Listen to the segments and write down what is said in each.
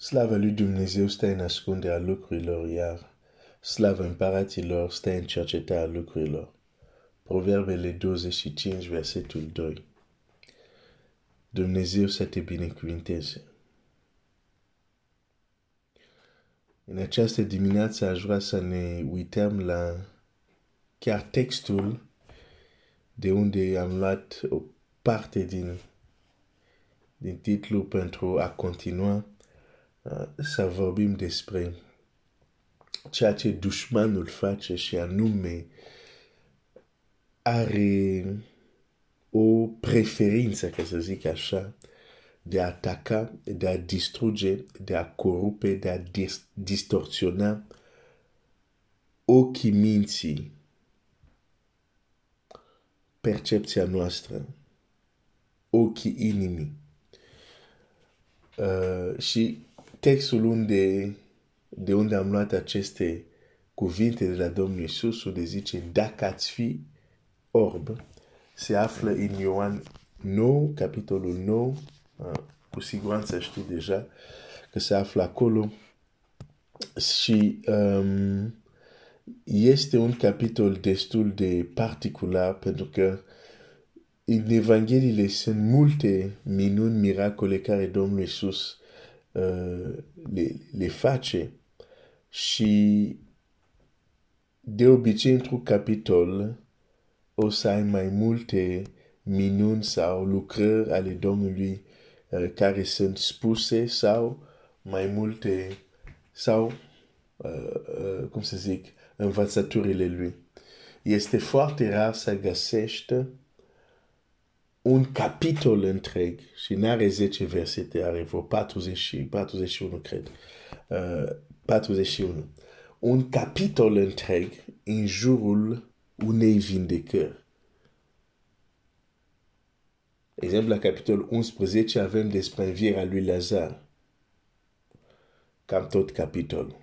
Slava lui Dumnezeu stă în ascunderea lucrurilor, iar slava împăraților stă în cercetarea lucrurilor. Proverbele 25, versetul 2. Dumnezeu să te binecuvinteze. În această dimineață aș vrea să ne uităm la chiar textul de unde am luat o parte din, din titlu pentru a continua uh, să vorbim despre ceea ce dușmanul face și anume are o preferință, ca să zic așa, de a ataca, de a distruge, de a corupe, de a dis distorsiona ochii minții, percepția noastră, ochii inimii. Uh, și textul unde, de unde am luat aceste cuvinte de la Domnul Iisus, unde zice, dacă ați fi orb, se află în Ioan 9, capitolul 9, cu siguranță știți deja că se află acolo. Și um, este un capitol destul de particular pentru că în Evangheliile sunt multe minuni, miracole care Domnul Iisus uh, le, le face și de obicei într-un capitol o să ai mai multe minuni sau lucrări ale Domnului uh, care sunt spuse sau mai multe sau, uh, uh, cum să zic, învățăturile lui. Este foarte rar să găsești un capitol întreg și nu are 10 versete, are vreo 40, 41, cred. Uh, 41. Un capitol întreg în jurul unei vindecări. Exemplu, la capitolul 11 avem despre învierea lui Lazar. Cam tot capitolul.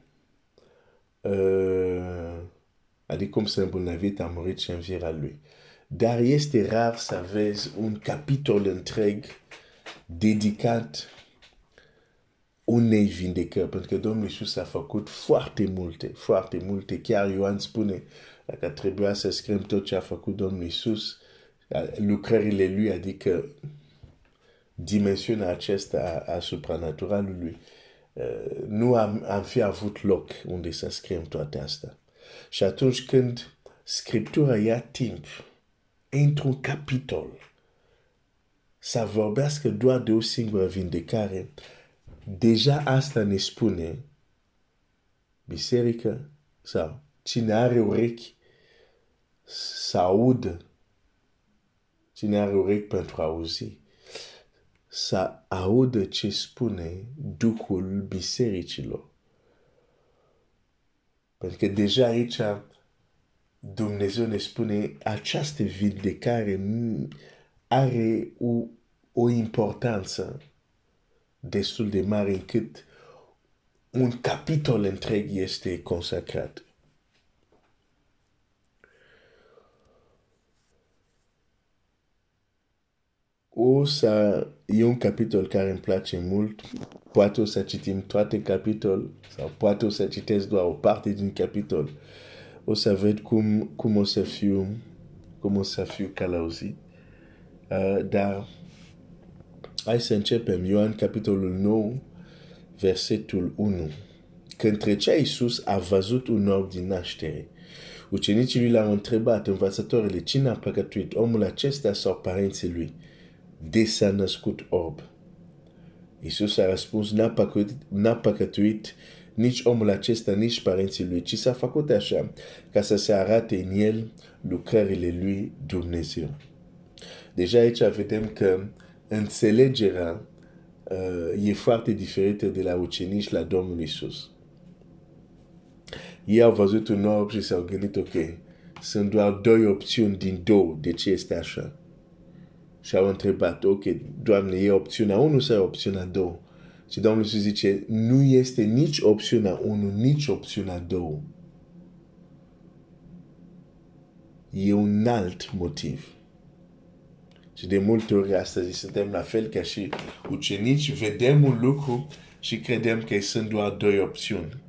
Uh, adică cum să îmbolnăvit a murit și învierea lui. Dar este rar să vezi un capitol întreg dedicat unei vindecări, pentru că Domnul Iisus a făcut foarte multe, foarte multe. Chiar Ioan spune, dacă trebuia să scriem tot ce a făcut Domnul Iisus, lucrările lui, adică dimensiunea aceasta a, a supranaturalului, uh, nu am, am fi avut loc unde să scriem toate astea. Și atunci când Scriptura ia timp, într-un capitol, să vorbească doar de o singură vindecare, deja asta ne spune biserică sau cine are urechi să audă, cine are urechi pentru a auzi, să audă ce spune Duhul bisericilor. Pentru că deja aici Dumnezeu ne spune această vindecare are o, o importanță destul de mare încât un capitol întreg este consacrat. O să e un capitol care îmi place mult, poate o să citim toate capitol sau poate o să citesc doar o parte din capitol. O să ved cum, cum o să fiu, cum o să fiu călăuzit. Uh, dar hai să începem. Ioan capitolul 9, versetul 1. Când trecea Iisus a văzut un orb din naștere. Ucenicii lui l-au întrebat, învățătorile, cine a păcătuit, omul acesta sau parenții lui? de s-a născut orb. Iisus a răspuns, n-a păcătuit, n-a păcătuit nici omul acesta, nici parenții lui, ci s-a făcut așa ca să se arate în el lucrările lui Dumnezeu. Deja aici vedem că înțelegerea uh, e foarte diferită de la ucenici la Domnul Iisus. Ei au văzut un orb și s-au gândit, ok, sunt doar două opțiuni din două, de ce este așa? și au întrebat, ok, Doamne, e opțiunea 1 sau opțiunea 2? Și Domnul Iisus zice, nu este nici opțiunea 1, nici opțiunea 2. E un alt motiv. Și de multe ori astăzi suntem la fel ca și ucenici, vedem un lucru și credem că sunt doar două opțiuni.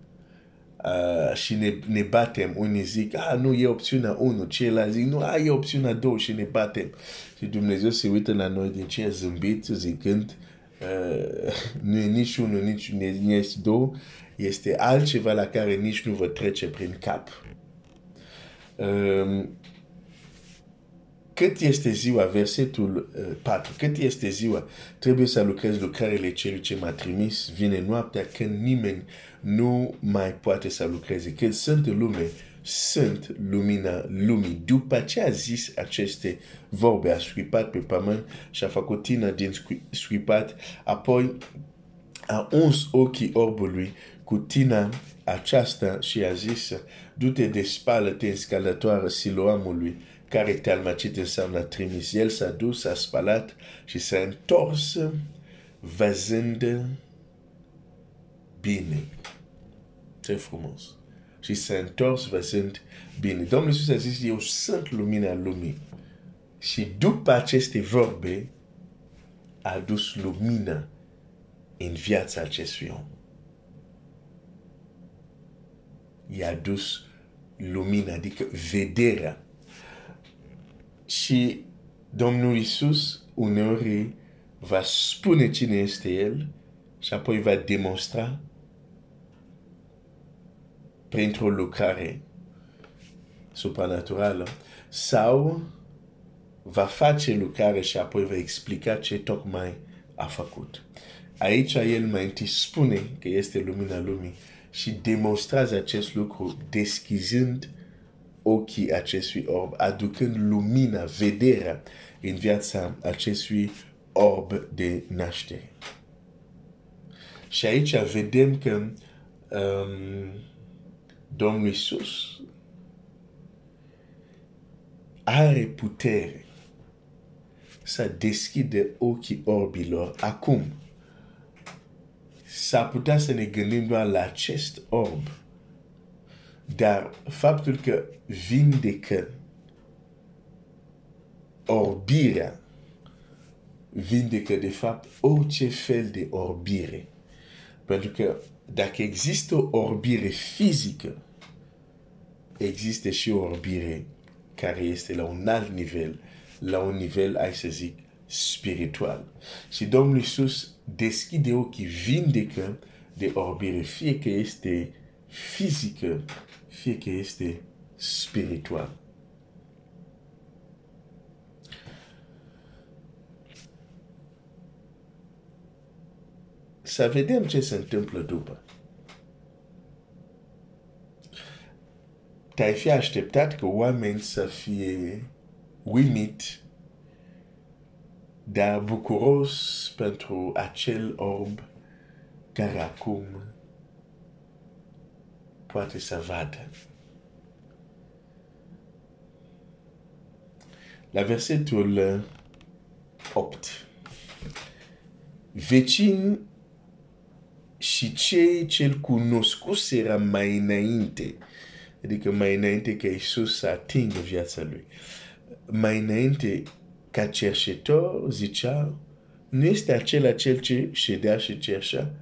Uh, și ne, ne batem, unii zic, a, nu, e opțiunea 1, ceilalți zic, nu, a, e opțiunea 2 și ne batem. Și Dumnezeu se uită la noi din ce zâmbit, zicând, uh, nu e nici unul, nici, nici două, este altceva la care nici nu vă trece prin cap. Um, cât este ziua, versetul uh, 4, cât este ziua, trebuie să lucrezi lucrările celui ce m-a trimis, vine noaptea când nimeni nu mai poate să lucreze. Când sunt în lume, sunt lumina lumii. După ce a zis aceste vorbe, a scuipat pe pământ și a făcut tine din scuipat, apoi a uns ochii orbului cu tina aceasta și a zis, du-te de spală-te în scalătoare siloamului, care te-a almacit înseamnă trimis. El s-a dus, s-a spălat și s-a întors văzând bine. Ce frumos. Și s-a întors văzând bine. Domnul Iisus a zis, eu sunt lumina lumii. Și după aceste vorbe, a adus lumină în viața acestui om. I-a adus lumina, adică vederea. Și Domnul Iisus uneori va spune cine este El și apoi va demonstra printr-o lucrare supranaturală sau va face lucrare și apoi va explica ce tocmai a făcut. Aici el mai întâi spune că este lumina lumii și demonstrează acest lucru deschizând ochii acestui orb, aducând lumina, vederea în viața acestui orb de naștere. Și aici vedem că um, Domnul Iisus are putere să deschide ochii orbilor acum. S-ar putea să ne gândim doar la acest orb. Dar faptul că vindecă orbirea vindecă de fapt orice fel de orbire. Pentru că dacă există o orbire fizică, există și o orbire care este la un alt nivel, la un nivel, hai să zic, spiritual. Și Domnul Iisus deschide ochii, vindecă de orbire, fie că este fizică, fie că este spiritual. Să vedem ce se întâmplă după. Te-ai fi așteptat că oameni să fie uimit, dar bucuros pentru acel orb care acum poate să vadă. La versetul 8. Vecin și cei ce-l cunoscuseră mai înainte Adică mai înainte ca Iisus să atingă viața lui. Mai înainte ca cerșetor zicea, nu este acela cel ce ședea și cerșea?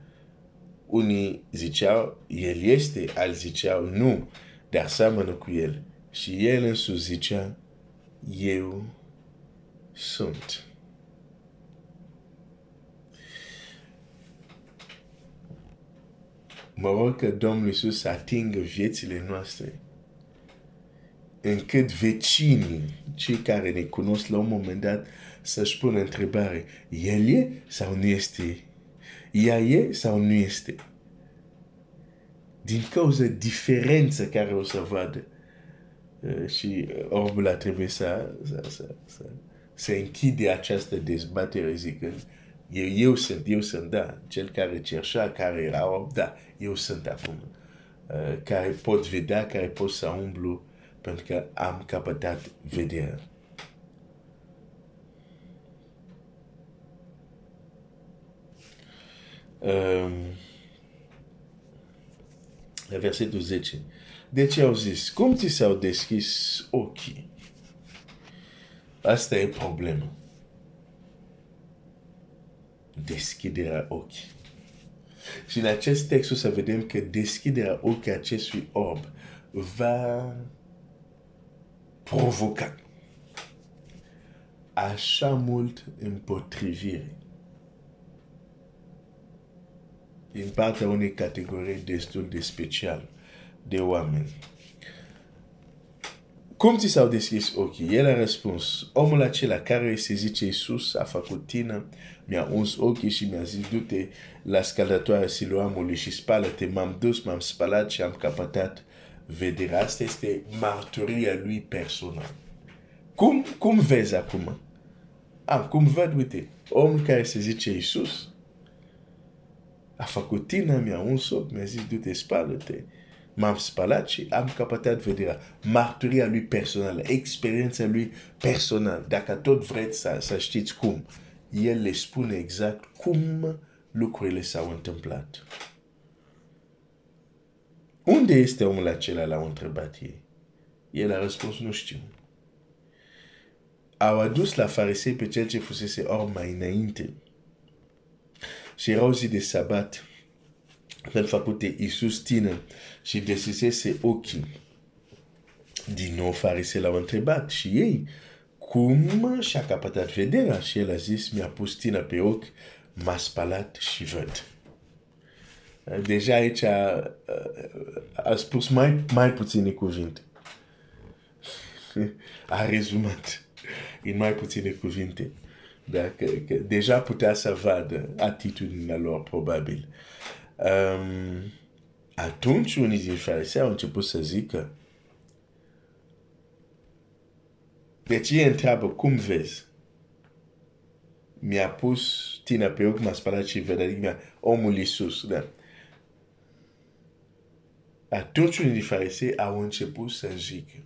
Unii ziceau, el este, alții ziceau, nu, dar seamănă cu el. Și el însuși zicea, eu sunt. Mă rog că Domnul Iisus să atingă viețile noastre încât vecinii, cei care ne cunosc la un moment dat, să-și pună întrebare, el e sau nu este? Ea e sau nu este? Din cauza diferență care o să vadă. Uh, și orbul a trebuit să, să, să, să, să închide această dezbatere zicând, eu, eu sunt, eu sunt, da, cel care cerșea, care era orb, da, eu sunt acum. Uh, care pot vedea, care pot să umblu pentru că am capătat vedere. Um, la versetul 10. Deci au zis, cum ți s-au deschis ochii? Asta e problema. Deschiderea ochii. Și în acest text o să vedem că deschiderea ochii acestui orb va provoca așa mult împotrivire din partea unei categorii destul de special de oameni. Cum ți s-au deschis ochii? El a răspuns, omul acela care se zice Iisus a făcut tine, mi-a uns ochii și mi-a zis, du-te la scaldatoarea Siloamului și spală-te. M-am dus, m-am spălat și am capătat vederea. Asta este marturia lui personal. Cum, cum vezi acum? Ah, cum văd, uite, omul care se zice Iisus a făcut tine, mi-a uns ochi, mi-a zis, du-te, spală-te m-am spălat și am capătat vederea. Marturia lui personală, experiența lui personală. Dacă tot vreți să, să știți cum, el le spune exact cum lucrurile s-au întâmplat. Unde este omul acela, l-au întrebat ei. El a răspuns, nu știu. Au adus la farisei pe cel ce fusese or mai înainte. Și era o zi de sabat pentru făcute Iisus tine și deschisese ochii. Din nou farisei l-au întrebat și ei cum și-a capătat vederea și el a zis mi-a pus tine pe ochi, m-a spălat și văd. Deja aici a, a spus mai, mai puține cuvinte. A rezumat în mai puține cuvinte. Dacă, că deja putea să vadă atitudinea lor, probabil. Um, atunci unii din farisei au început să zică deci ei întreabă cum vezi? Mi-a pus tine pe ochi, m-a spălat și vede, adică omul Iisus, da. Atunci unii din farisei au început să zică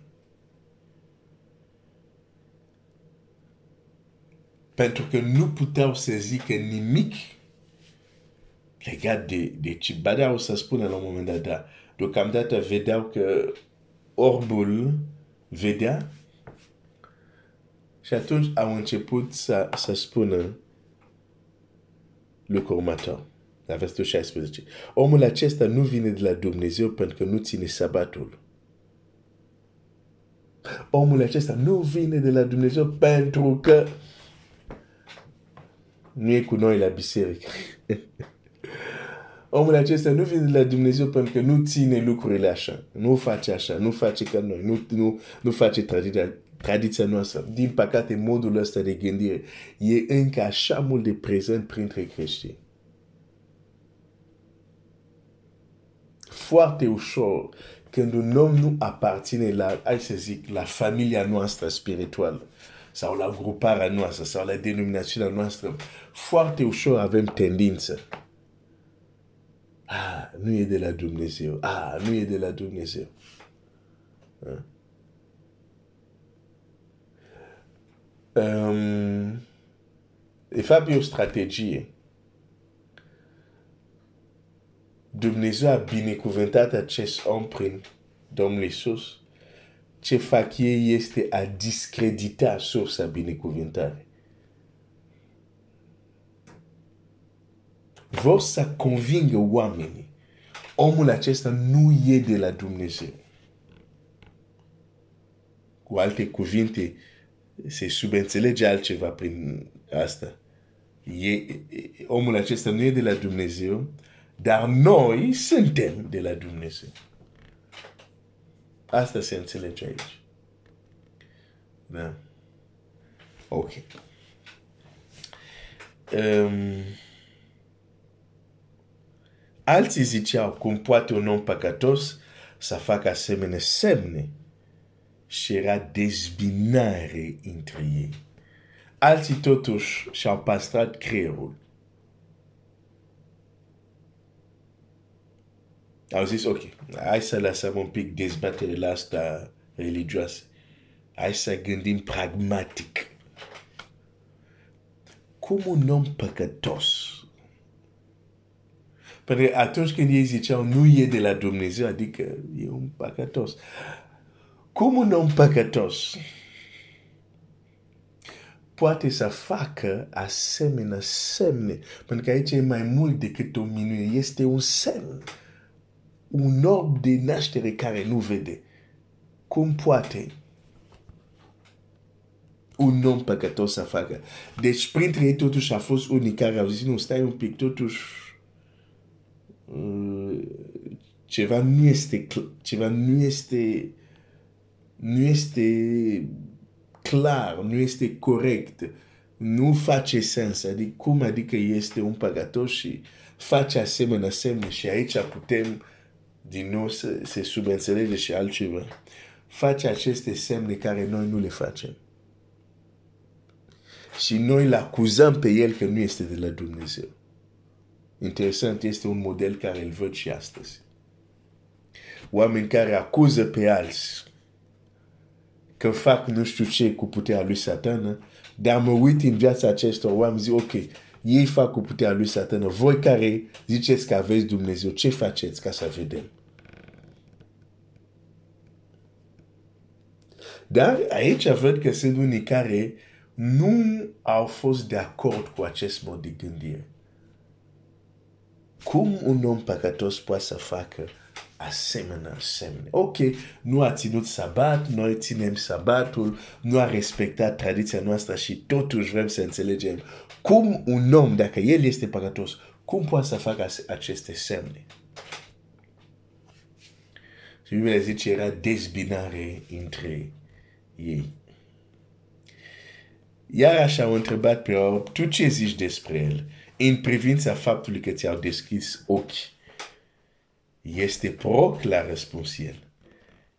pentru că nu puteau să zică nimic legat de, de ce. Badeau să spună la un moment dat, dar deocamdată vedeau că orbul vedea și atunci au început să, să spună lucrul următor. La versetul 16. Omul acesta nu vine de la Dumnezeu pentru că nu ține sabatul. Omul acesta nu vine de la Dumnezeu pentru că nu e cu noi la biserică. omul acesta nu vine de la Dumnezeu pentru că nu ține lucrurile așa. Nu face așa, nu face ca noi, nu, nu, nu face tradiția, tradiția noastră. Din păcate, modul ăsta de gândire e încă așa mult de prezent printre creștini. Foarte ușor, când un om nu aparține la, hai să zic, la familia noastră spirituală, sau la gruparea noastră, sau la denominațiunea noastră, foarte ușor avem tendință Ah, nu e de la Dumnezeu. Ah, nu e de la Dumnezeu. Ah. Um, de fapt, e o strategie. Dumnezeu a binecuvântat acest om prin Domnul Iisus. Ce fac ei este a discredita sursa binecuvântare. vor să convingă oamenii. Omul acesta nu e de la Dumnezeu. Cu alte cuvinte, se subînțelege altceva prin asta. E, omul acesta nu e de la Dumnezeu, dar noi suntem de la Dumnezeu. Asta se înțelege aici. Da. Ok. Um, Alții ziceau cum poate un om păcătos să facă asemenea semne și era dezbinare între ei. Alții totuși și-au pastrat creierul. Au zis, ok, hai să lăsăm un pic dezbaterile asta religioase. Hai să gândim pragmatic. Cum un om păcătos pentru că atunci când ei ziceau nu e de la Dumnezeu, adică e un păcătos. Cum un om păcătos poate să facă asemenea semne. Pentru că aici e mai mult decât o minune. Este un semn. Un orb de naștere care nu vede. Cum poate un om păcătos să facă? Deci, printre ei, totuși, a fost unii care au zis, nu, stai un pic, totuși, uh, ceva nu este, ceva nu este, nu este clar, nu este corect, nu face sens. Adică, cum adică este un păcătos și face asemenea semne și aici putem din nou să se subînțelege și altceva. Face aceste semne care noi nu le facem. Și noi îl acuzăm pe el că nu este de la Dumnezeu. Interesant, este un model care îl văd și astăzi. Oameni care acuză pe alții că fac nu știu ce cu puterea lui satană, dar mă uit în viața acestor oameni, zic, ok, ei fac cu puterea lui satană, voi care ziceți că aveți Dumnezeu, ce faceți ca să vedem? Dar aici văd că sunt unii care nu au fost de acord cu acest mod de gândire. Cum un om păcătos poate să facă asemenea semne. Ok, nu a ținut sabat, noi ținem sabatul, nu a respectat tradiția noastră și totuși vrem să înțelegem cum un om, dacă el este păcătos, cum poate să facă aceste semne. Și Biblia zice era dezbinare între ei. Iar așa au întrebat pe Orb, tu ce zici despre el în privința faptului că ți-au deschis ochii? Este proc la răspuns el.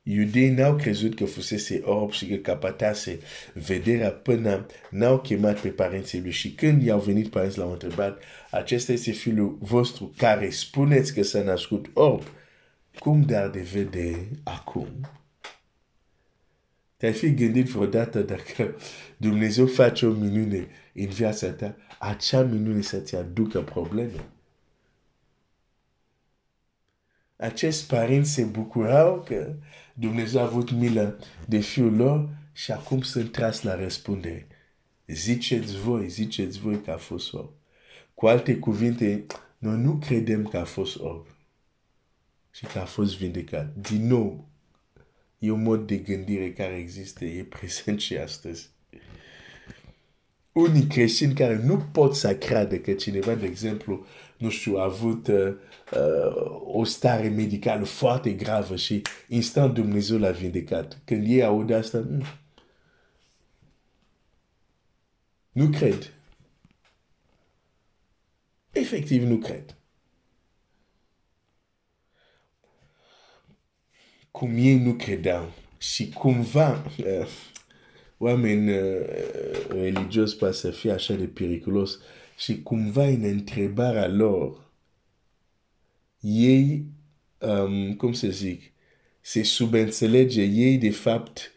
Iudeii n-au crezut că fusese orb și că capatase vederea până n-au chemat pe părinții lui. Și când i-au venit părinții l-au întrebat, acesta este fiul vostru care spuneți că s-a născut orb. Cum dar de vede acum? Te-ai fi gândit vreodată dacă Dumnezeu face o minune în viața ta, acea minune să-ți aducă probleme? Acești părinți se bucurau că Dumnezeu a avut milă de fiul lor și acum sunt tras la răspundere. Ziceți voi, ziceți voi că a fost orb. Cu alte cuvinte, noi nu credem că a fost orb și că a fost vindecat. Din nou, e un mod de gândire care există, e prezent și astăzi. Unii creștini care nu pot să creadă că cineva, de exemplu, nu știu, a avut uh, uh, o stare medicală foarte gravă și instant Dumnezeu l-a vindecat. Când ei aud asta, mm, nu cred. Efectiv, nu cred. Cum ei nu credeau și cumva uh, oameni uh, religioși poate să fie așa de periculos și cumva în întrebarea lor ei, um, cum să zic, se subînțelege, ei de fapt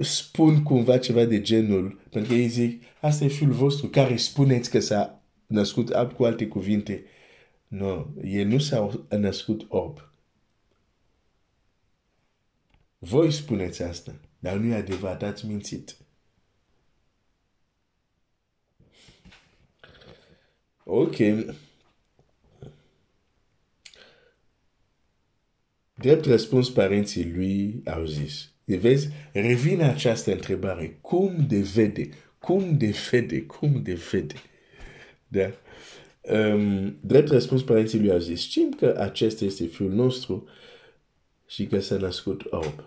spun cumva ceva de genul, pentru că ei zic, asta e fiul vostru, care spuneți că s-a născut ab cu alte cuvinte. Nu, el nu s-a născut orb. Voi spuneți asta, dar nu e adevărat, ați mințit. Ok. Drept răspuns părinții lui au zis, de vezi, revine această întrebare, cum de vede, cum de vede, cum de vede. Da? Um, drept răspuns părinții lui au zis, știm că acesta este fiul nostru și că s-a născut orb.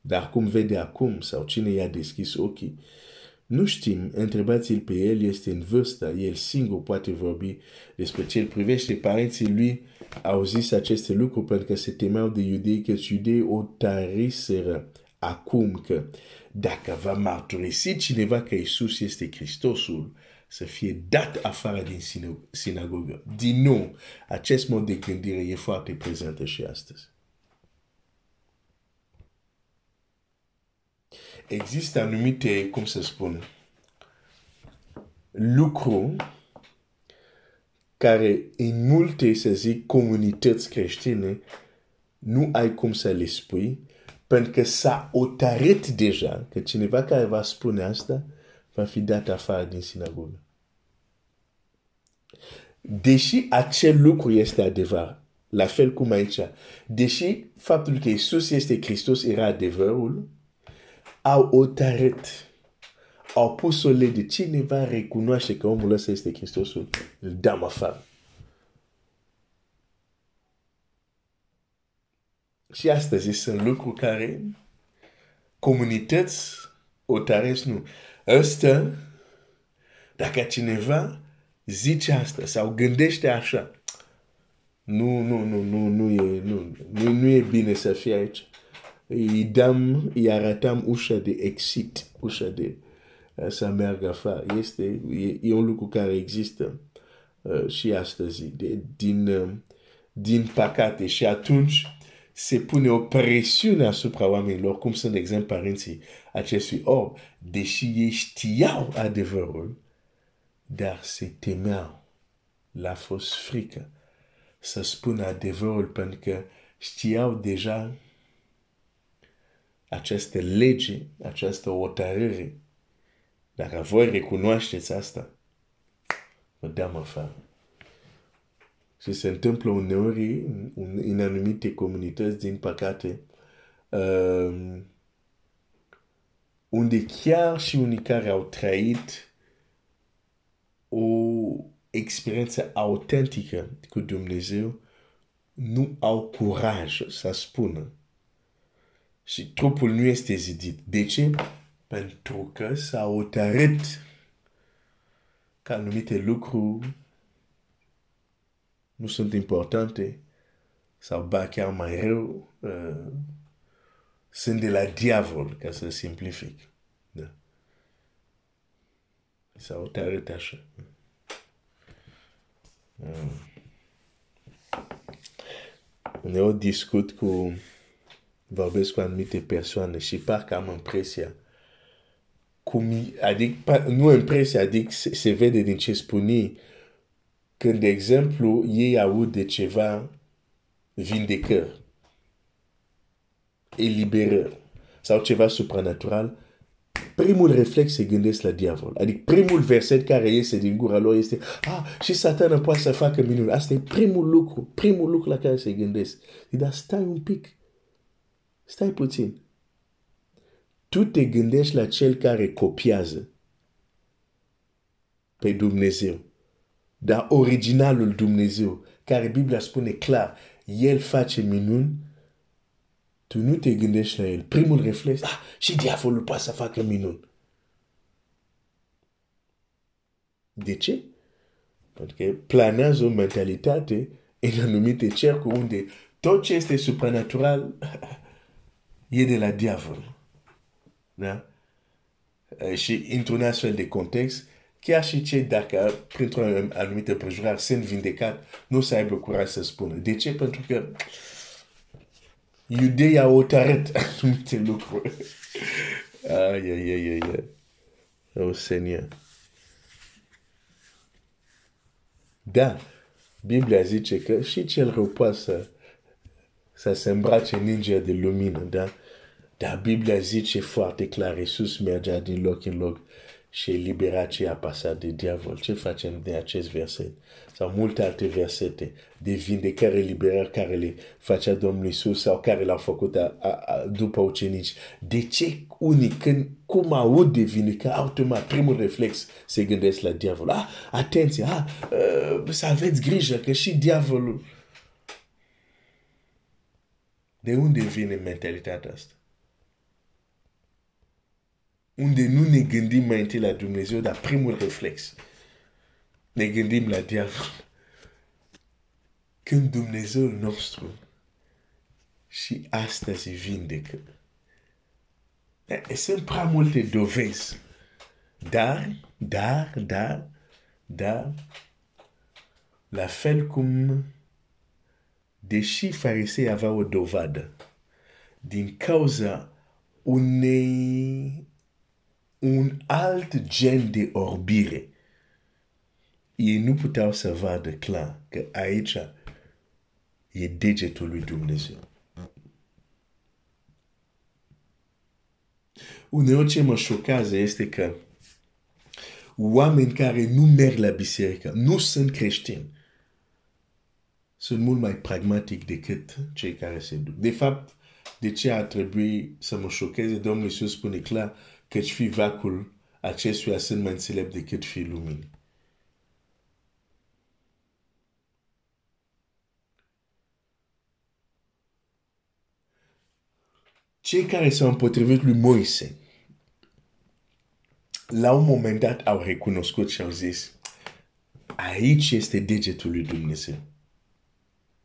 Dar cum vede acum sau cine i-a deschis ochii, nu știm, întrebați-l pe el, este în vârstă, el singur poate vorbi despre ce îl privește. Părinții lui au zis aceste lucruri pentru că se temeau de iudei, că iudei o tariseră acum că dacă va mărturisi cineva că Isus este Hristosul, să fie dat afară din sinagogă. Din nou, acest mod de gândire e foarte prezent și astăzi. Există anumite, cum să spun, lucru care în multe, să zic, comunități creștine nu ai cum să le spui, pentru că s-a otarit deja că cineva care va spune asta va fi dat afară din sinagogă. Deși acel lucru este adevăr, la fel cum aici, deși faptul că Isus este Hristos era adevărul, au otărât, au pus o lege, cineva recunoaște că omul ăsta este Hristosul, îl dăm afară. Și astăzi sunt lucruri care comunități o taresc nu. Ăsta, dacă cineva zice asta sau gândește așa, nu, nu, nu, nu, nu e, nu, nu, nu e bine să fie aici. Îi dăm, îi arătăm ușa de exit, ușa de uh, să meargă afară. Este, e, e un lucru care există uh, și astăzi, de, din, uh, din păcate. Și atunci se pune o presiune asupra oamenilor, cum sunt, de exemplu, părinții acestui orb, deși ei știau adevărul, dar se temeau. La fost frică să spună adevărul pentru că știau deja această lege, această hotărâre. Dacă voi recunoașteți asta, vă dăm afară. Și se întâmplă uneori în, în anumite comunități, din păcate, um, unde chiar și unii care au trăit o experiență autentică cu Dumnezeu nu au curaj să spună. Și trupul nu este zidit. De ce? Pentru că s-a hotărât că anumite lucruri nu sunt importante sau ba chiar mai rău uh, sunt de la diavol, ca să simplific. Da. S-a hotărât așa. Uh. Uneori discut cu, vorbesc cu anumite persoane și parcă am impresia cum, adică, nu impresia, adică se, se vede din ce spune când, de exemplu, ei aud de ceva vindecări, eliberări sau ceva supranatural, primul reflex se gândesc la diavol. Adică primul verset care iese din gura lor este ah, și satana poate să facă minuni. Asta e primul lucru, primul lucru la care se gândesc. Dar stai un pic, stai puțin. Tu te gândești la cel care copiază pe Dumnezeu dar originalul Dumnezeu, care Biblia spune clar, El face minuni, tu nu te gândești la El. Primul reflex, ah, și diavolul poate să facă minuni. De ce? Pentru că planează o mentalitate în anumite cercuri unde tot ce este supranatural e de la diavol. Da? Și într-un astfel de context, chiar și cei dacă, printr-o anumită prejurare, sunt vindecat, nu să aibă curaj să spună. De ce? Pentru că iudeii au hotărât anumite lucruri. ai, ai, ai, ai, ai. Oh, Seigneur. Da, Biblia zice că și cel rău poate să, să se îmbrace ninja de lumină, da? Dar Biblia zice foarte clar, Iisus mergea din loc în loc și elibera ce a pasat de diavol. Ce facem de acest verset? Sau multe alte versete de vindecare, eliberări care le facea Domnul Iisus sau care l-au făcut a, a, a, după ucenici. De ce unii, când, cum aud de vindecare, automat, primul reflex se gândesc la diavol. Ah, atenție, ah, uh, să aveți grijă că și diavolul... De unde vine mentalitatea asta? Unde nu ne gândim mai întâi la Dumnezeu, dar primul reflex. Ne gândim la diavol. Când Dumnezeu nostru și astăzi vindecă. Sunt prea multe dovezi. Dar, dar, dar, dar, la fel cum, deși farisei aveau o dovadă, din cauza unei un alt gen de orbire. Ei nu puteau să vadă clar că aici e degetul lui Dumnezeu. Uneori ce mă șochează este că oameni care nu merg la biserică, nu sunt creștini, sunt mult mai pragmatic decât cei care se duc. De fapt, de ce ar trebui să mă șocheze? Domnul Iisus spune clar că fi vacul acestuia sunt mai înțelept decât fi luminii. Cei care s-au împotrivit lui Moise, la un moment dat au recunoscut și au zis, aici este degetul lui Dumnezeu.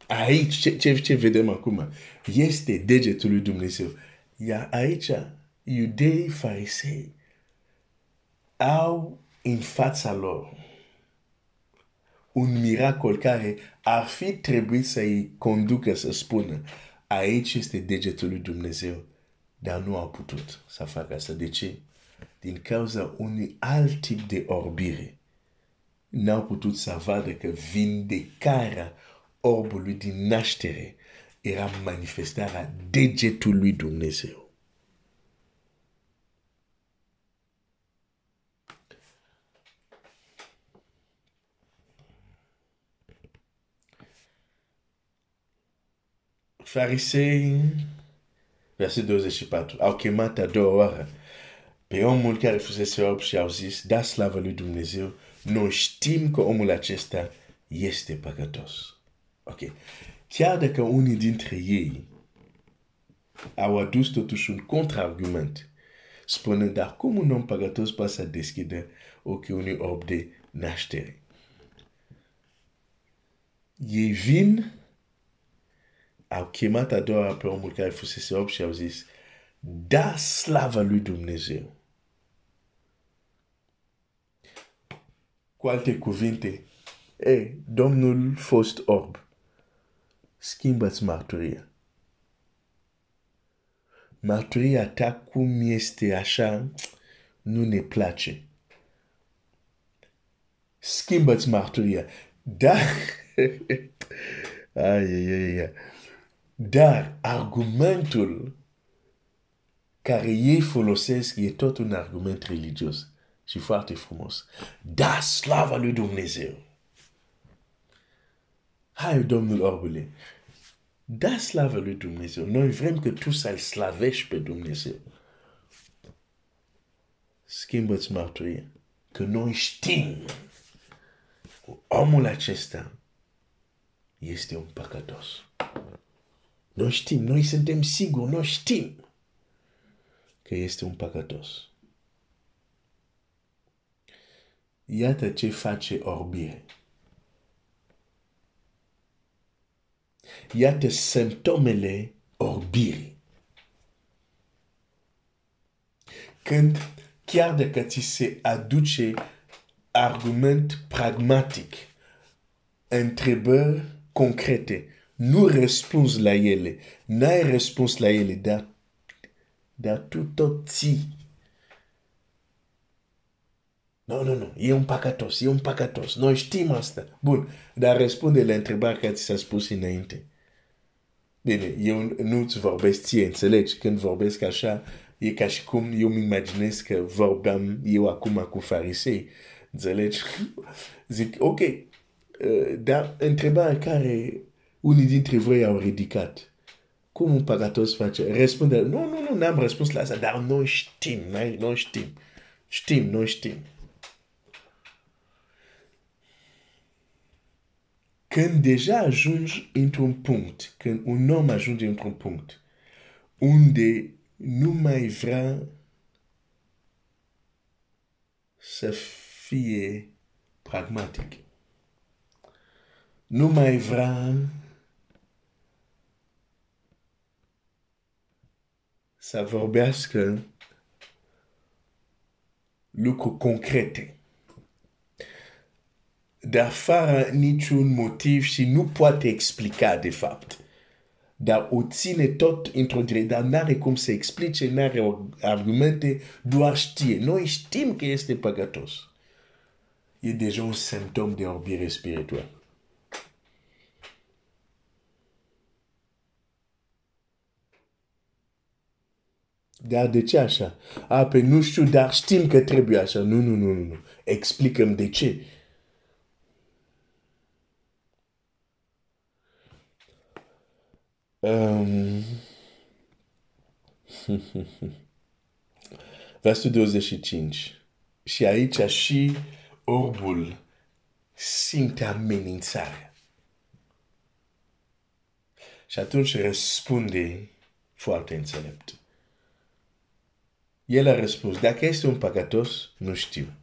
Aici, ce, ce, ce vedem acum, este degetul lui Dumnezeu. Iar aici, iudei farisei au în fața lor un miracol care ar fi trebuit să-i conducă să spună aici este degetul lui Dumnezeu, dar nu au putut să facă asta. De ce? Din cauza unui alt tip de orbire. N-au putut să vadă că vindecarea orbului din naștere era manifestarea degetului lui Dumnezeu. Farisei, verset 24, au chemat a doua oară pe omul care fusese orb și au zis, da slavă lui Dumnezeu, noi știm că omul acesta este păcătos. Ok. Chiar dacă unii dintre ei au adus totuși un contraargument, spunând, dar cum un om păcătos poate să deschide ochii unui orb de naștere? Ei vin, au chemat a doua pe omul care fusese orb și au zis, da slava lui Dumnezeu. Cu alte cuvinte, e, Domnul fost orb schimbă-ți marturia. Marturia ta cum este așa, nu ne place. Schimbă-ți marturia. Dar, ai, ai, ai, dar argumentul care ei folosesc e tot un argument religios și foarte frumos. Da, slava lui Dumnezeu. Hai, Domnul orbule, da slavă lui Dumnezeu. Noi vrem că tu să-L slavești pe Dumnezeu. Schimbă-ți mărturie. Că noi știm că omul acesta este un păcătos. Noi știm, noi suntem siguri, noi știm că este un păcătos. Iată ce face orbire. Iată simptomele orbirii. Când chiar dacă ți se aduce argument pragmatic, întrebări concrete, nu răspunzi la ele, n-ai răspuns la ele, dar, dar tu tot ții. Nu, nu, nu, e un păcătos, e un păcătos, noi știm asta. Bun, dar răspunde la întrebarea care ți s-a spus înainte. Bine, eu nu-ți vorbesc ție, înțelegi? Când vorbesc așa, e ca și cum eu îmi imaginez că vorbeam eu acum cu farisei. Înțelegi? Zic, ok, uh, dar întrebarea care unii dintre voi au ridicat, cum un păcătos face? Răspunde, nu, nu, nu, n-am răspuns la asta, dar noi știm, noi, noi știm. Știm, noi știm. Când deja ajungi într-un punct, când un om ajunge într-un punct unde nu mai vrea să fie pragmatic, nu mai vrea să vorbească lucruri concrete dar fără niciun motiv și nu poate explica de fapt. Dar o ține tot într-o direcție, dar n-are cum să explice, n-are argumente, doar știe. Noi știm că este păcătos. E deja un simptom de orbire spirituală. Dar de ce așa? A, pe nu știu, dar știm că trebuie așa. Nu, nu, nu, nu. nu. Explicăm de ce. Um... Versul 25. Și aici și orbul simte amenințarea. Și atunci răspunde foarte înțelept. El a răspuns, dacă este un păcătos, nu știu.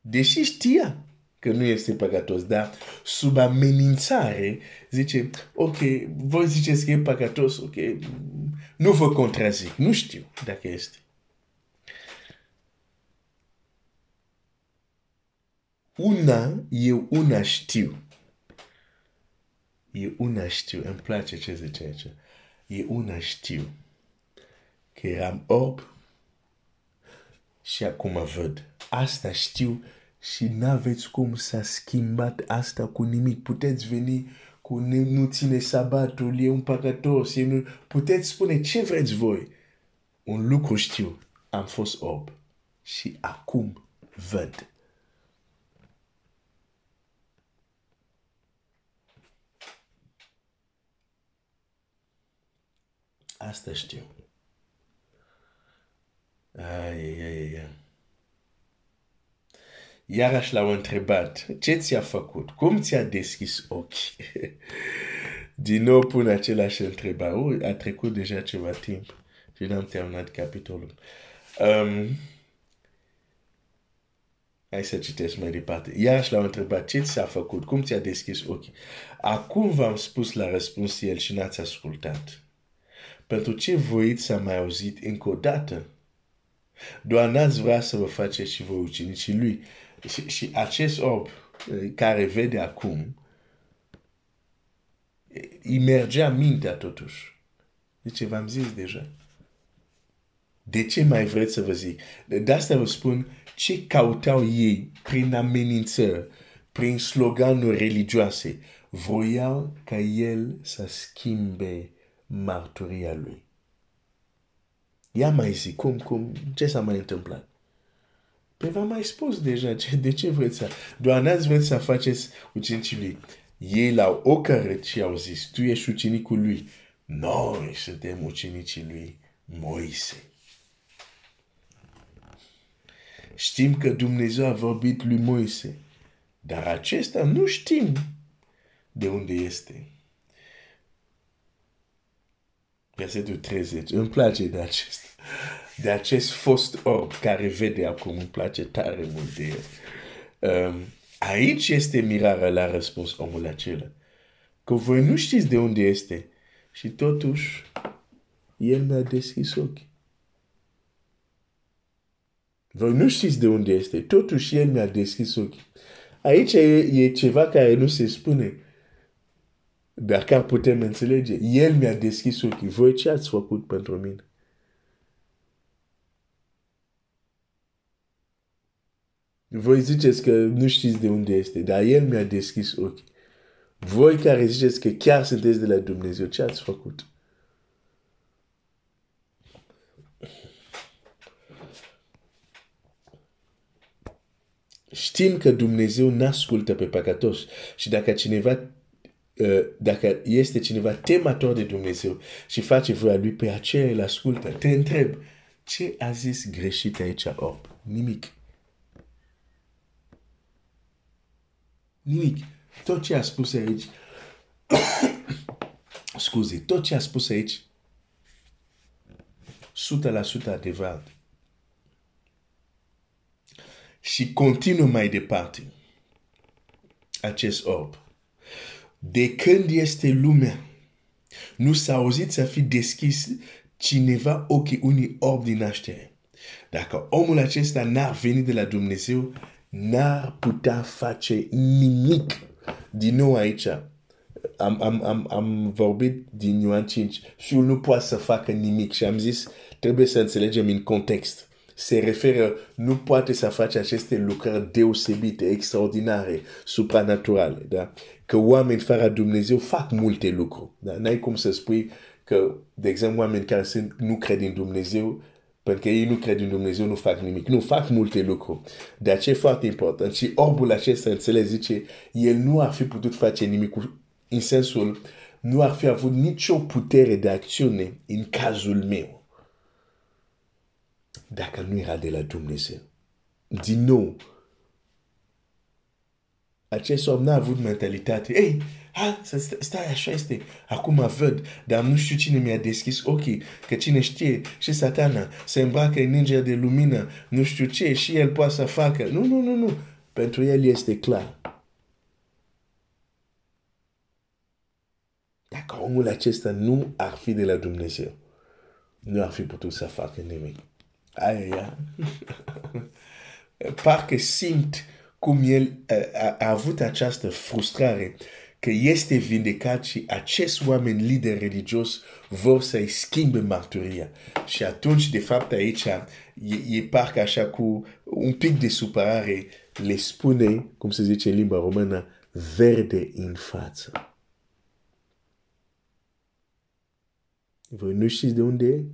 Deși știa că nu este păcătos, dar sub amenințare zice, ok, voi ziceți că e păcătos, ok, nu vă contrazic, nu știu dacă este. Una, eu una știu. E una știu, îmi place ce zice aici. E una știu. Că eram orb și acum văd. Asta știu și n-aveți cum să schimbat asta cu nimic. Puteți veni cu nu ține sabatul, e un păcătos, e nu... puteți spune ce vreți voi. Un lucru știu, am fost orb și acum văd. Asta știu. Ai, ai, ai, ai. Iarăși l-au întrebat, ce ți-a făcut? Cum ți-a deschis ochii? Din nou pun același întrebare. A trecut deja ceva timp și n-am terminat capitolul. Um, hai să citesc mai departe. Iarăși l-au întrebat, ce ți-a făcut? Cum ți-a deschis ochii? Acum v-am spus la răspuns el și n-ați ascultat. Pentru ce voiți să mai auzit încă o dată? Doar n-ați vrea să vă faceți și voi ucenicii lui. Și, și acest orb eh, care vede acum, îi mergea mintea totuși. Deci v-am zis deja. De ce mai vreți să vă zic? De asta vă spun ce cautau ei prin amenințări, prin sloganuri religioase. Voiau ca el să schimbe marturia lui. Ia mai zi, cum, cum, ce s-a mai întâmplat? Păi v-am mai spus deja, ce, de ce vreți să... Doar n-ați vreți să faceți ucenicii lui. Ei l-au ocărât și au zis, tu ești ucenicul lui. Noi suntem ucenicii lui Moise. Știm că Dumnezeu a vorbit lui Moise, dar acesta nu știm de unde este. Versetul 30. Îmi place de acest, de acest fost orb care vede acum. Îmi place tare mult de el. Um, aici este mirarea la răspuns omul acela. Că voi nu știți de unde este. Și totuși, el mi-a deschis ochii. Voi nu știți de unde este. Totuși, el mi-a deschis ochii. Aici e, e ceva care nu se spune. Dacă putem înțelege, El mi-a deschis ochii. Voi ce ați făcut pentru mine? Voi ziceți că nu știți de unde este, dar El mi-a deschis ochii. Voi care ziceți că chiar sunteți de la Dumnezeu, ce ați făcut? Știm că Dumnezeu n-ascultă pe păcătos și dacă cineva Uh, dacă este cineva temător de Dumnezeu și face voia lui, pe aceea îl ascultă. Te întreb, ce a zis greșit aici, orb? Nimic. Nimic. Tot ce a spus aici, scuze, tot ce a spus aici, 100% adevărat. Și continuă mai departe acest orb de când este lumea, nu s-a auzit să fi deschis cineva ochii unui orb din naștere. Dacă omul acesta n-ar veni de la Dumnezeu, n-ar putea face nimic. Din nou aici, am, am, am, am vorbit din Ioan 5. Fiul nu poate să facă nimic și am zis, trebuie să înțelegem în context se referă, nu poate să face aceste lucrări deosebite, extraordinare, supranaturale. Da? Că oameni fără Dumnezeu fac multe lucruri. Da? N-ai cum să spui că, de exemplu, oameni care sunt, nu cred în Dumnezeu, pentru că ei nu cred în Dumnezeu, nu fac nimic. Nu, fac multe lucruri. De aceea e foarte important. Și orbul acesta înțeles, zice, el nu ar fi putut face nimic în sensul, nu ar fi avut nicio putere de acțiune în cazul meu. Dacă nu era de la Dumnezeu. Din nou, acest om n-a avut mentalitate. Ei, ha, stai, așa este. Acum văd, dar nu știu cine mi-a deschis ochii, că cine știe și satana se îmbracă în ninja de lumină, nu știu ce, și el poate să facă. Nu, nu, nu, nu. Pentru el este clar. Dacă omul acesta nu ar fi de la Dumnezeu, nu ar fi putut să facă nimic. Aia, Parcă simt cum el a, a avut această frustrare că este vindecat și acest oameni lider religios vor să-i schimbe marturia. Și atunci, de fapt, aici e, e parcă așa cu un pic de supărare le spune, cum se zice în limba română, verde în față. Voi nu știți de unde e?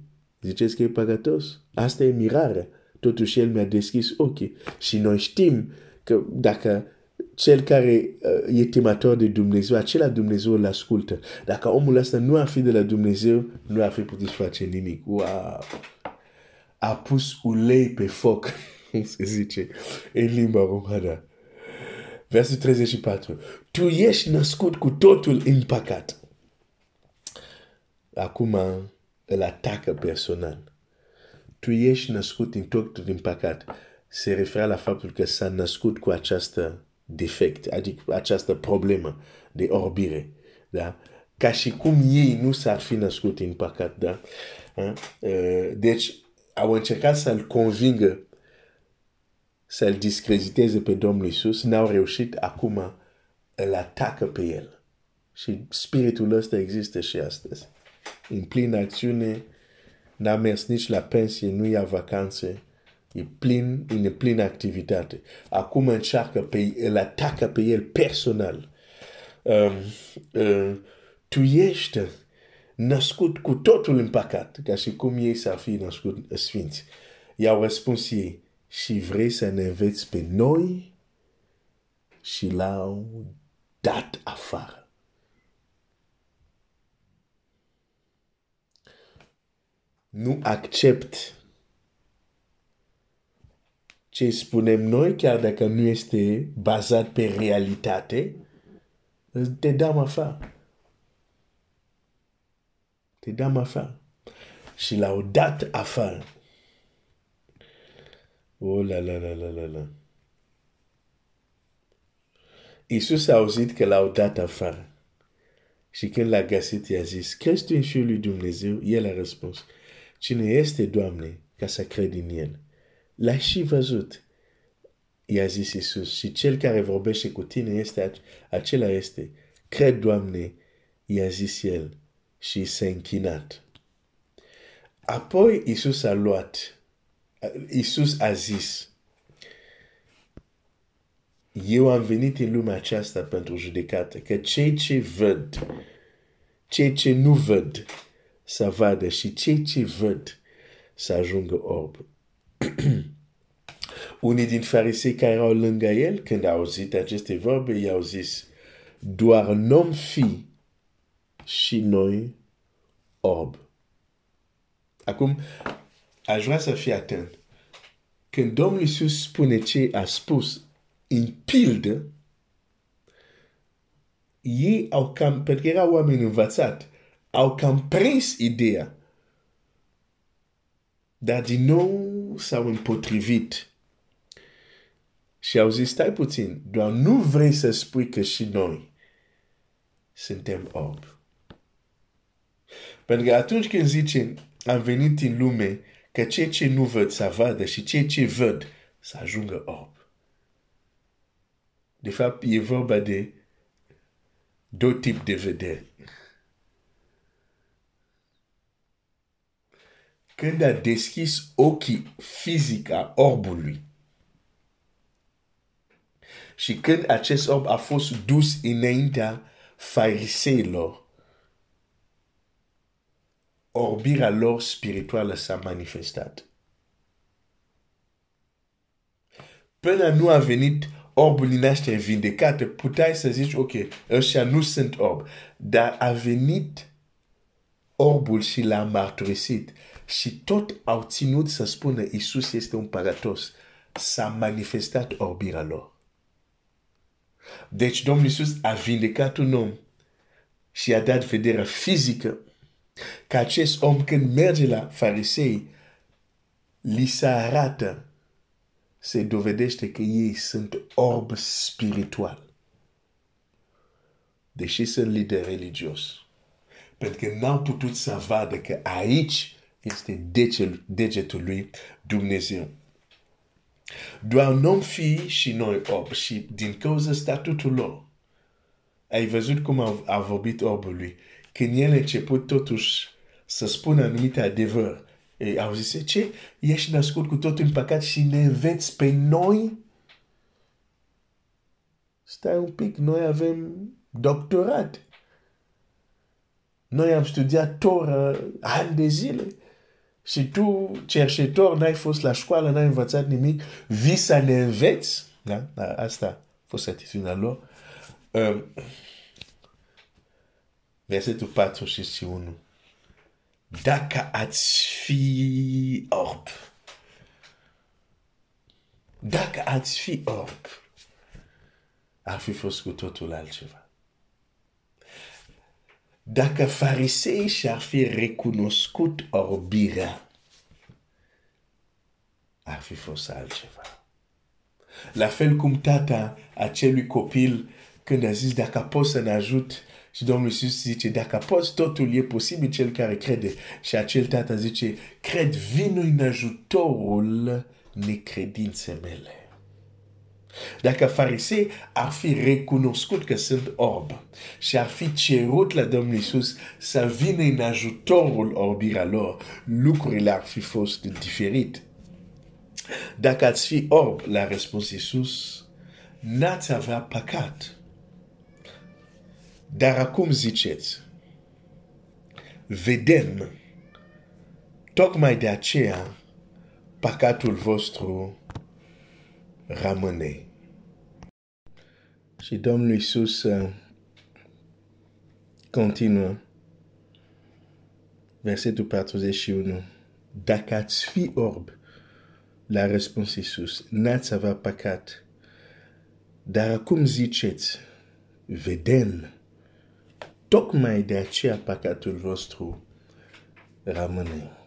Ziceți că e păcătos? Asta e mirarea. Totuși el mi-a deschis ochii. Și noi știm că dacă cel care uh, e temător de Dumnezeu, acela Dumnezeu îl ascultă. Dacă omul ăsta nu ar fi de la Dumnezeu, nu ar fi putut face nimic. Wow! A pus ulei pe foc, se zice, în limba romană. Versul 34. Tu ești născut cu totul în păcat. Acum îl atacă personal. Tu ești născut în totul în păcat se referă la faptul că s-a născut cu această defect, adică această problemă de orbire. Da? Ca și cum ei nu s-ar fi născut în păcat. Da? Deci au încercat să-l convingă să-l discrediteze pe Domnul Isus, n-au reușit, acum îl atacă pe el. Și spiritul ăsta există și astăzi. În plină acțiune, n-a mers nici la pensie, nu ia vacanțe, e plin, în plină activitate. Acum încearcă pe, îl atacă pe el personal. Um, uh, tu ești născut cu totul în păcat, ca și cum ei s-ar fi născut sfinți. I-au răspuns ei, și vrei să ne înveți pe noi? Și l-au dat afară. Nu accept ce spunem noi, chiar dacă nu este bazat pe realitate, te dăm afară. Te dăm afară. Și l-au dat afară. Oh la la la la la la. Iisus a auzit că l-au dat afară. Și când l-a găsit, i-a zis, crezi tu în Fiul lui Dumnezeu? El a răspuns, cine este, Doamne, ca să cred în El? L-ai și văzut. I-a zis Iisus, și cel care vorbește cu tine este acela este. Cred, Doamne, i-a zis el și s-a închinat. Apoi Iisus a luat, Iisus a zis, eu am venit în lumea aceasta pentru judecată, că cei ce văd, cei ce nu văd, să vadă și cei ce văd să ajungă orb. Unii din farisei care erau lângă el, când au auzit aceste vorbe, i-au zis, doar n-om fi și noi orb. Acum, aș vrea să fii atent. Când Domnul Iisus spune ce a spus în pildă, ei au cam, pentru că erau oameni învățat, au cam prins ideea. Dar din nou s-au împotrivit și au zis, stai puțin, doar nu vrei să spui că și noi suntem orb. Pentru că atunci când zicem, am venit în lume, că cei ce nu văd să vadă și cei ce văd să ajungă orb. De fapt, e vorba de două tip de vedere. Când a deschis ochii fizic a orbului, și când acest om a fost dus înaintea fariseilor, orbirea lor spirituală s-a manifestat. Până nu a venit orbul din naștere vindecată, puteai să zici, ok, ăștia nu sunt orb. Dar a venit orbul și l-a mărturisit. Și tot au ținut să spună Isus este un paratos. S-a manifestat orbirea lor. Deci Domnul Isus a vindecat un om și a dat vedere fizică că acest om când merge la farisei, li se arată, se dovedește că ei sunt orb spiritual. Deși sunt lider religios. Pentru că n-au putut să vadă că aici este degetul lui Dumnezeu. Doar nu fi și noi orb și din cauza statutul lor. Ai văzut cum a, a vorbit orbului. Când el a început totuși să spună anumite adevăr, ei au zis, ce? Ești născut cu totul în păcat și ne înveți pe noi? Stai un pic, noi avem doctorat. Noi am studiat Torah ani de zile. Și tu, cerșetor, n-ai fost la școală, n-ai învățat nimic, vii să ne înveți. Da? Asta a fost atitudinea lor. Um, versetul 41. Dacă ați fi orb, dacă ați fi orb, ar fi fost cu totul altceva. Dacă farisei și-ar fi recunoscut orbirea, ar fi fost altceva. La fel cum tata acelui copil, când a zis, dacă poți să ne ajut, și Domnul Iisus zice, dacă poți, totul e posibil cel care crede. Și acel tata zice, cred, vin în ajutorul necredințe mele. Dacă farisei ar fi recunoscut că sunt orb și ar fi cerut la Domnul Iisus să vină în ajutorul orbirea lor, lucrurile ar fi fost diferite. Dacă ați fi orb, la răspuns Iisus, n-ați avea păcat. Dar acum ziceți, vedem, tocmai de aceea, păcatul vostru rămâne. Și Domnul Iisus uh, continuă. Versetul 41. Dacă ați fi orb, la răspuns Iisus, n-ați avea păcat. Dar acum ziceți, vedem, tocmai de aceea păcatul vostru rămâne.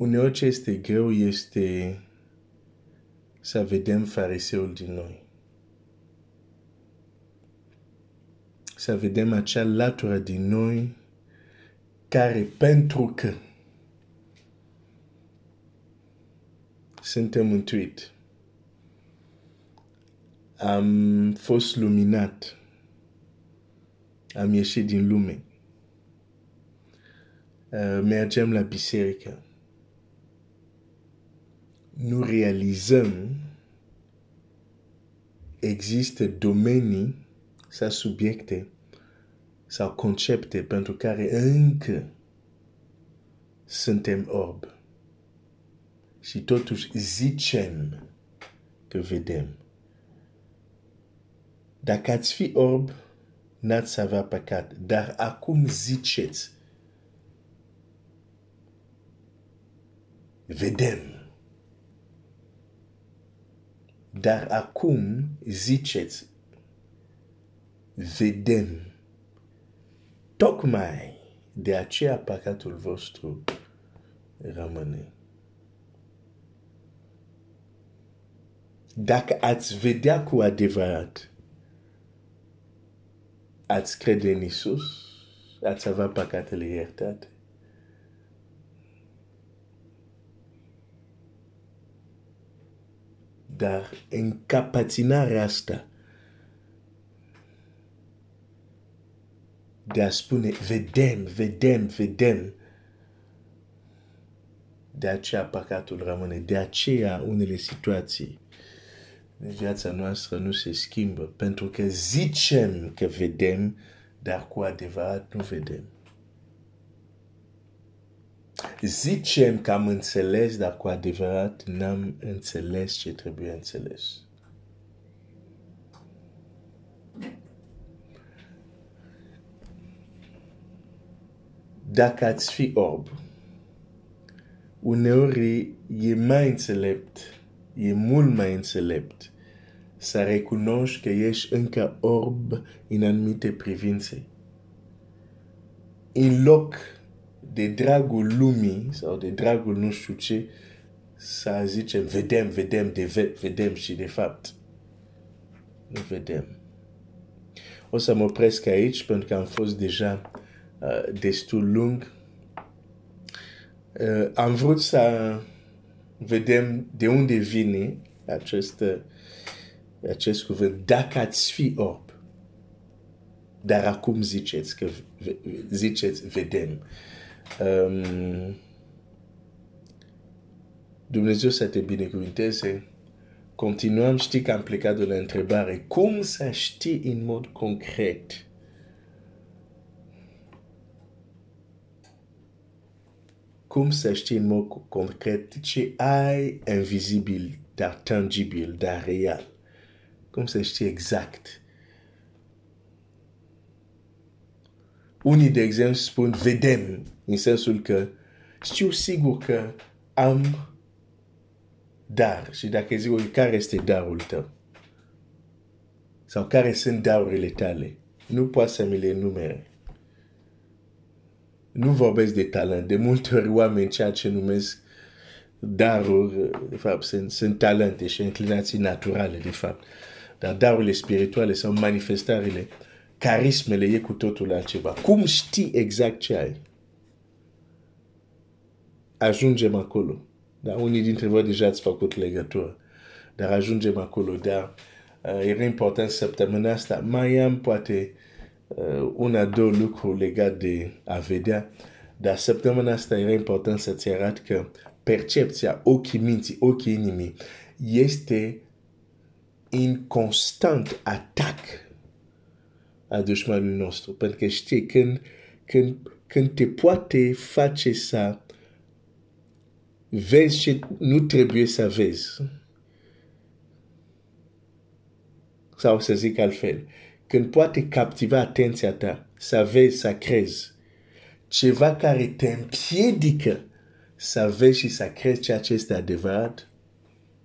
Uneori ce este greu este să vedem fariseul din noi. Să vedem acea latură din noi care pentru că suntem mântuit, am fost luminat, am ieșit din lume, uh, mergem la biserică, nu realizăm există domenii sau subiecte sau concepte pentru care încă suntem orb. Și totuși zicem că vedem. Dacă ați fi orb, n-ați avea păcat. Dar acum ziceți. Vedem. Dar acum ziceți, vedem, tocmai de aceea păcatul vostru rămâne. Dacă ați vedea cu adevărat, ați crede în Isus, ați avea păcatele iertate. Dar încapaținarea asta de a spune vedem, vedem, vedem, de aceea păcatul rămâne, de aceea unele situații viața noastră nu se schimbă, pentru că zicem că vedem, dar cu adevărat nu vedem. Zicem că am înțeles, dar cu adevărat n-am înțeles ce trebuie înțeles. Dacă ați fi orb, uneori e mai înțelept, e mult mai înțelept să recunoști că ești încă orb în anumite privințe. În loc de dragul lumii sau de dragul nu știu ce, să zicem, vedem, vedem, de vedem și de fapt nu vedem. O să mă opresc aici pentru că am fost deja uh, destul lung. Uh, am vrut să vedem de unde vine acest, uh, acest cuvânt, dacă ați fi orb. Dar acum ziceți că ziceți vedem. Um, Dumnezeu să te binecuvinteze. Continuăm, știi că am plecat de la întrebare. Cum să știi în mod concret cum să știi în mod concret ce ai invizibil, dar tangibil, dar real. Cum să știi exact. Unii, de exemplu, spun vedem, în sensul că știu sigur că am dar. Și dacă zic, care este darul tău? Sau care sunt darurile tale? Nu poți să mi le numere. Nu vorbesc de talent. De multe ori oameni ceea ce numesc daruri, de fapt, sunt, sunt talente și inclinații naturale, de fapt. Dar darurile spirituale sau manifestările, carismele e cu totul altceva. Cum știi exact ce ai? Ajungem acolo. Dar unii dintre voi deja ați făcut legătură. Dar ajungem acolo. Dar uh, era important săptămâna asta. Mai am poate uh, una, două lucruri legate de a vedea. Dar săptămâna asta era important să-ți arăt că percepția ochii minții, ochii inimii este în constant atac a dușmanului nostru. Pentru că știi, când, când, când te poate face să vezi ce nu trebuie să vezi. Sau să zic altfel, când poate captiva atenția ta, să vezi, să crezi ceva care te împiedică să vezi și să crezi ceea ce este adevărat,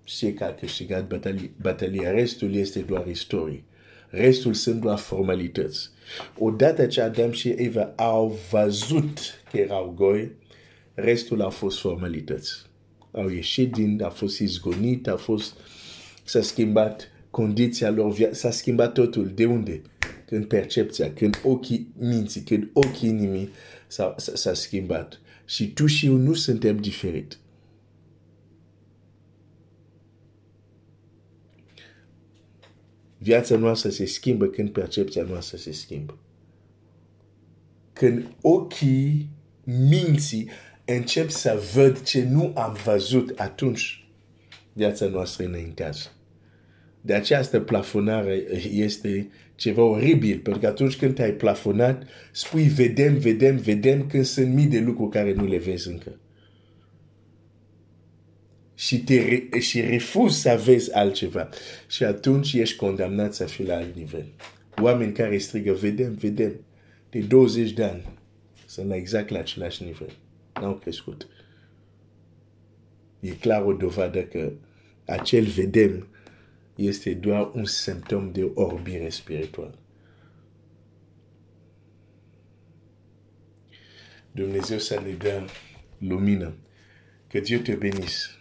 știi că a câștigat batalia, batalia. Restul este doar istorie. Restul sunt doar formalități. Odată ce Adam și Eva au văzut că erau goi, restul a fost formalități. Au ieșit din, a fost izgonit, a fost, s-a schimbat condiția lor, s-a schimbat totul. De unde? Când percepția, când ochii minții, când ochii inimii s-a schimbat. Și tu și eu nu suntem diferit. Viața noastră se schimbă când percepția noastră se schimbă. Când ochii minții încep să văd ce nu am văzut atunci, viața noastră înaintează. De această plafonare este ceva oribil, pentru că atunci când te-ai plafonat, spui vedem, vedem, vedem, când sunt mii de lucruri care nu le vezi încă. Și, te, și refuzi să vezi altceva. Și atunci ești condamnat să fii la alt nivel. Oameni care strigă vedem, vedem, de 20 de ani, sunt la exact la același nivel. N-au crescut. E clar o dovadă că acel vedem este doar un simptom de orbire spirituală. Dumnezeu să ne dă lumină. Que Dieu te bénisse.